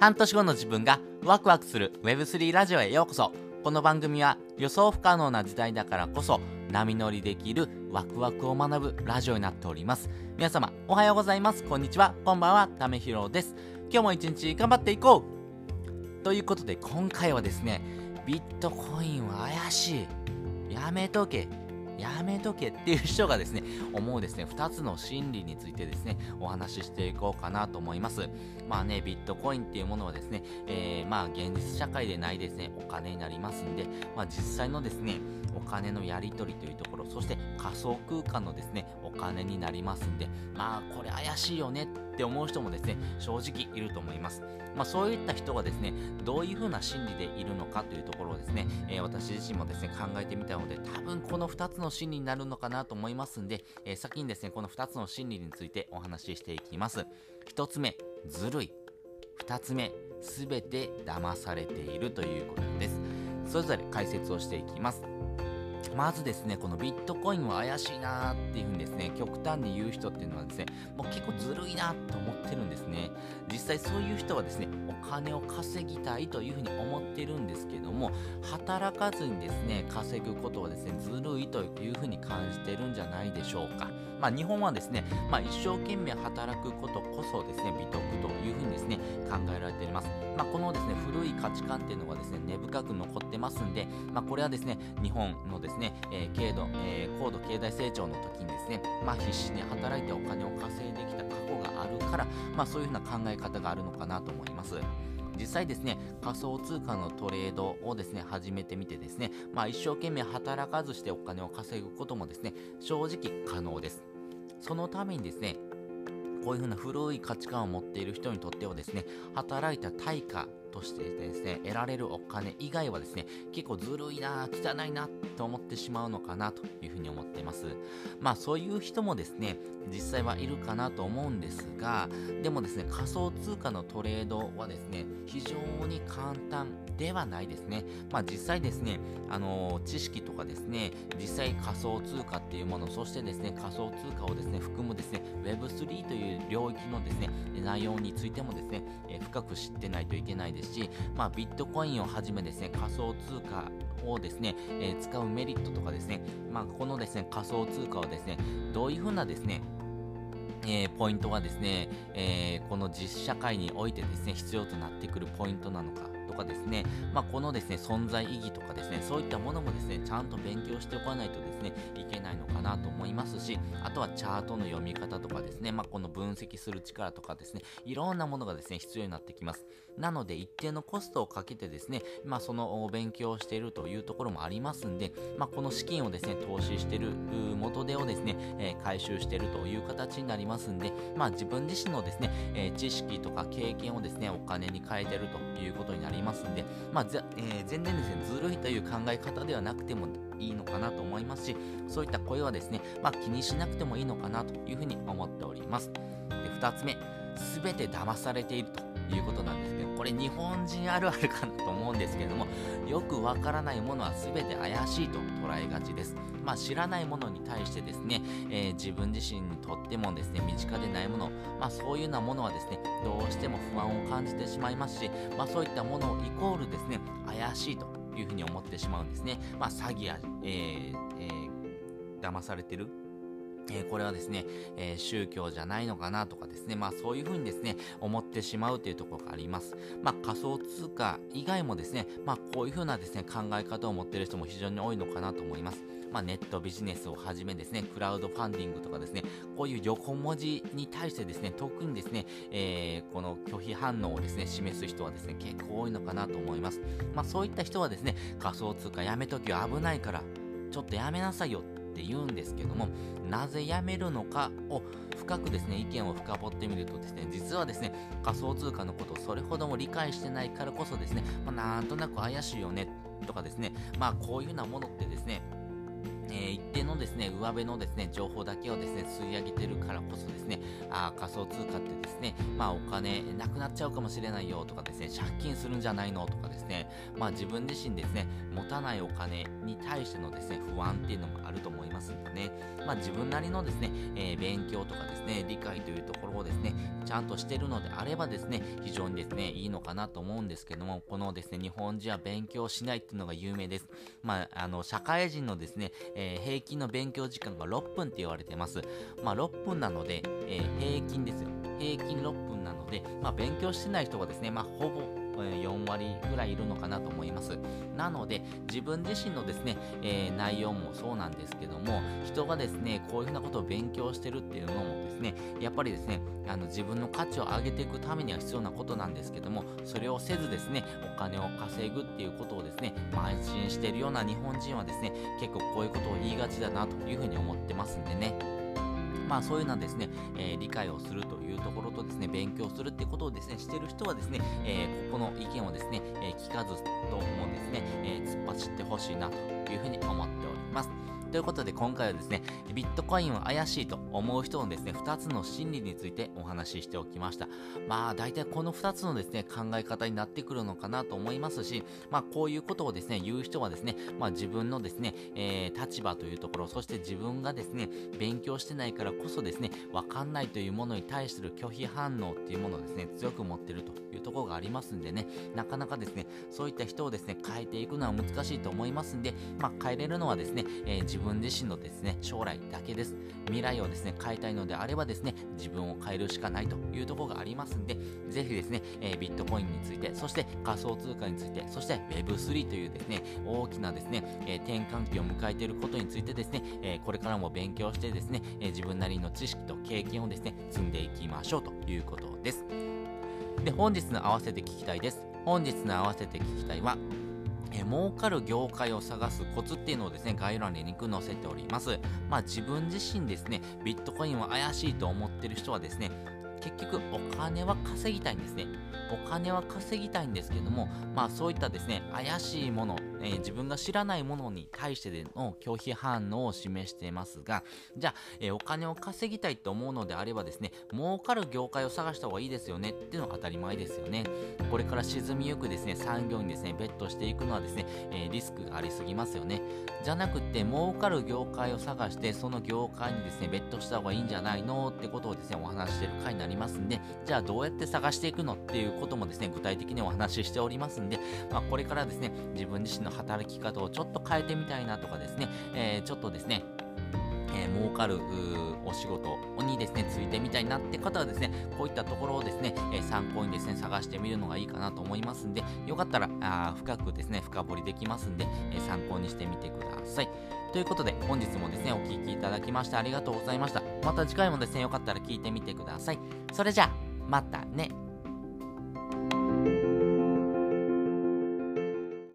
半年後の自分がワクワクする Web3 ラジオへようこそ。この番組は予想不可能な時代だからこそ波乗りできるワクワクを学ぶラジオになっております。皆様おはようございます。こんにちは。こんばんは。ためひろです。今日も一日頑張っていこう。ということで今回はですねビットコインは怪しい。やめとけ。やめとけっていう人がですね、思うですね、2つの心理についてですね、お話ししていこうかなと思います。まあね、ビットコインっていうものはですね、えー、まあ現実社会でないですね、お金になりますんで、まあ実際のですね、お金のやり取りというところ、そして仮想空間のですね、お金になりますんで、まあこれ怪しいよねって思う人もですね、正直いると思います。まあそういった人がですね、どういう風な心理でいるのかというところをですね、えー、私自身もですね、考えてみたので、多分この2つの心理になるのかなと思いますんで、えー、先にですね、この2つの心理についてお話ししていきます。1つ目、ずるい。2つ目、すべて騙されているということです。それぞれ解説をしていきます。まずですね、このビットコインは怪しいなーっていう風にですね、極端に言う人っていうのはですね、もう結構ずるいなと思ってるんですね。実際そういう人はですね、お金を稼ぎたいという風に思ってるんですけども、働かずにですね、稼ぐことはですね、ずるいという風に感じてるんじゃないでしょうか。まあ日本はですね、まあ一生懸命働くことこそですね、美徳という風にですね、考えられています。まあこのですね、古い価値観っていうのがですね、根深く残ってますんで、まあこれはですね、日本のですね、ねえー、軽度、えー、高度経済成長の時にですね、まあ必死に働いてお金を稼いできた過去があるから、まあそういう風な考え方があるのかなと思います。実際ですね、仮想通貨のトレードをですね、始めてみてですね、まあ一生懸命働かずしてお金を稼ぐこともですね、正直可能です。そのためにですね、こういうふうな古い価値観を持っている人にとってはですね、働いた対価としてですね、得られるお金以外はですね、結構ずるいな、汚いなと思ってしまうのかなというふうに思っています。まあそういう人もですね、実際はいるかなと思うんですが、でもですね、仮想通貨のトレードはですね、非常に簡単ではないですね。まあ実際ですね、あのー、知識とかですね、実際仮想通貨っていうもの、そしてですね、仮想通貨をですね、含むですね、Web3 という領域のですね、内容についてもですね、えー、深く知ってないといけないですですし、まあビットコインをはじめですね、仮想通貨をですね、えー、使うメリットとかですね、まあこのですね、仮想通貨をですね、どういうふうなですね、えー、ポイントがですね、えー、この実社会においてですね、必要となってくるポイントなのか。かですね、まあ、このですね、存在意義とかですね、そういったものもですね、ちゃんと勉強しておかないとですね、いけないのかなと思いますし、あとはチャートの読み方とかですね、まあ、この分析する力とかですね、いろんなものがですね、必要になってきます。なので、一定のコストをかけてですね、まあ、その勉強をしているというところもありますんで、まあ、この資金をですね、投資している元手をですね、えー、回収しているという形になりますんで、まあ、自分自身のですね、えー、知識とか経験をですね、お金に変えてるということになりますますんで、まあぜ、えー、全然ですね、ずるいという考え方ではなくてもいいのかなと思いますし、そういった声はですね、まあ、気にしなくてもいいのかなというふうに思っております。で、2つ目、すべて騙されているということなんですけど、これ日本人あるあるかなと思うんですけれども、よくわからないものは全て怪しいと捉えがちです。まあ、知らないものに対してですね、えー、自分自身にとってもですね、身近でないもの、まあ、そういうようなものはですね、どうしても不安を感じてしまいますし、まあ、そういったものをイコールですね、怪しいというふうに思ってしまうんですね。まあ、詐欺や、えーえー、騙されてるえー、これはですね、えー、宗教じゃないのかなとかですね、まあそういうふうにですね、思ってしまうというところがあります。まあ仮想通貨以外もですね、まあこういうふうなですね、考え方を持っている人も非常に多いのかなと思います。まあネットビジネスをはじめですね、クラウドファンディングとかですね、こういう横文字に対してですね、特にですね、えー、この拒否反応をですね、示す人はですね、結構多いのかなと思います。まあそういった人はですね、仮想通貨やめときは危ないから、ちょっとやめなさいよって言うんですけども、なぜやめるのかを深くですね、意見を深掘ってみるとですね、実はですね、仮想通貨のことをそれほども理解してないからこそですね、まあ、なんとなく怪しいよねとかですね、まあこういうようなものってですね、え、一定のですね、上辺のですね、情報だけをですね、吸い上げてるからこそですね、あ仮想通貨ってですね、まあお金なくなっちゃうかもしれないよとかですね、借金するんじゃないのとかですね、まあ自分自身ですね、持たないお金に対してのですね、不安っていうのもあると思いますんでね、まあ自分なりのですね、えー、勉強とかですね、理解というところをですね、ちゃんとしてるのであればですね、非常にですね、いいのかなと思うんですけども、このですね、日本人は勉強しないっていうのが有名です。まあ、あの、社会人のですね、えー、平均の勉強時間が6分って言われてます。まあ、6分なので、えー、平均ですよ。平均6分なので、まあ、勉強してない人がですね、まあ、ほぼ4割ぐらいいるのかなと思います。なので、自分自身のですね、えー、内容もそうなんですけども、人がですね、こういうふうなことを勉強してるっていうのもですね、やっぱりですね、あの自分の価値を上げていくためには必要なことなんですけども、それをせずですね、お金を稼ぐっていうことをですね、邁進しているような日本人はですね、結構こういうことを言いがちだなというふうに思ってますんでね。まあそういうのはですね、えー、理解をするというところとですね、勉強するってことをですね、してる人はですね、えー、ここの意見をですね、えー、聞かずともですね、え突っ走ってほしいなというふうに思っております。ということで今回はですね、ビットコインは怪しいと思う人のですね、2つの心理についてお話ししておきました。まあ大体この2つのですね、考え方になってくるのかなと思いますし、まあこういうことをですね、言う人はですね、まあ自分のですね、えー、立場というところ、そして自分がですね、勉強してないからこそですね、わかんないというものに対する拒否反応っていうものをですね、強く持ってるというところがありますんでね、なかなかですね、そういった人をですね、変えていくのは難しいと思いますんで、まあ変えれるのはですね、えー、自自分自身のですね、将来だけです。未来をですね、変えたいのであればですね、自分を変えるしかないというところがありますんで、ぜひですね、えー、ビットコインについて、そして仮想通貨について、そして Web3 というですね、大きなですね、えー、転換期を迎えていることについてですね、えー、これからも勉強してですね、え自分なりの知識と経験をですね、積んでいきましょうということです。で、本日の合わせて聞きたいです。本日の合わせて聞きたいは、え儲かる業界を探すコツっていうのをですね、概要欄にリンク載せております。まあ自分自身ですね、ビットコインは怪しいと思ってる人はですね、結局お金は稼ぎたいんですね。お金は稼ぎたいんですけども、まあそういったですね、怪しいもの、えー、自分が知らないものに対してでの拒否反応を示していますが、じゃあ、えー、お金を稼ぎたいと思うのであればですね、儲かる業界を探した方がいいですよねっていうのは当たり前ですよね。これから沈みゆくですね、産業にですね、ベットしていくのはですね、えー、リスクがありすぎますよね。じゃなくて、儲かる業界を探して、その業界にですね、ベットした方がいいんじゃないのってことをですね、お話ししてる回になりますりますんで、じゃあどうやって探していくのっていうこともですね、具体的にお話ししておりますんで、まあ、これからですね、自分自身の働き方をちょっと変えてみたいなとかですね、えー、ちょっとですね、儲かるお仕事にですね、ついてみたいなって方はですね、こういったところをですね、え、参考にですね、探してみるのがいいかなと思いますんで、よかったら、あ深くですね、深掘りできますんで、え、参考にしてみてください。ということで、本日もですね、お聴きいただきましてありがとうございました。また次回もですね、よかったら聞いてみてください。それじゃあ、またね。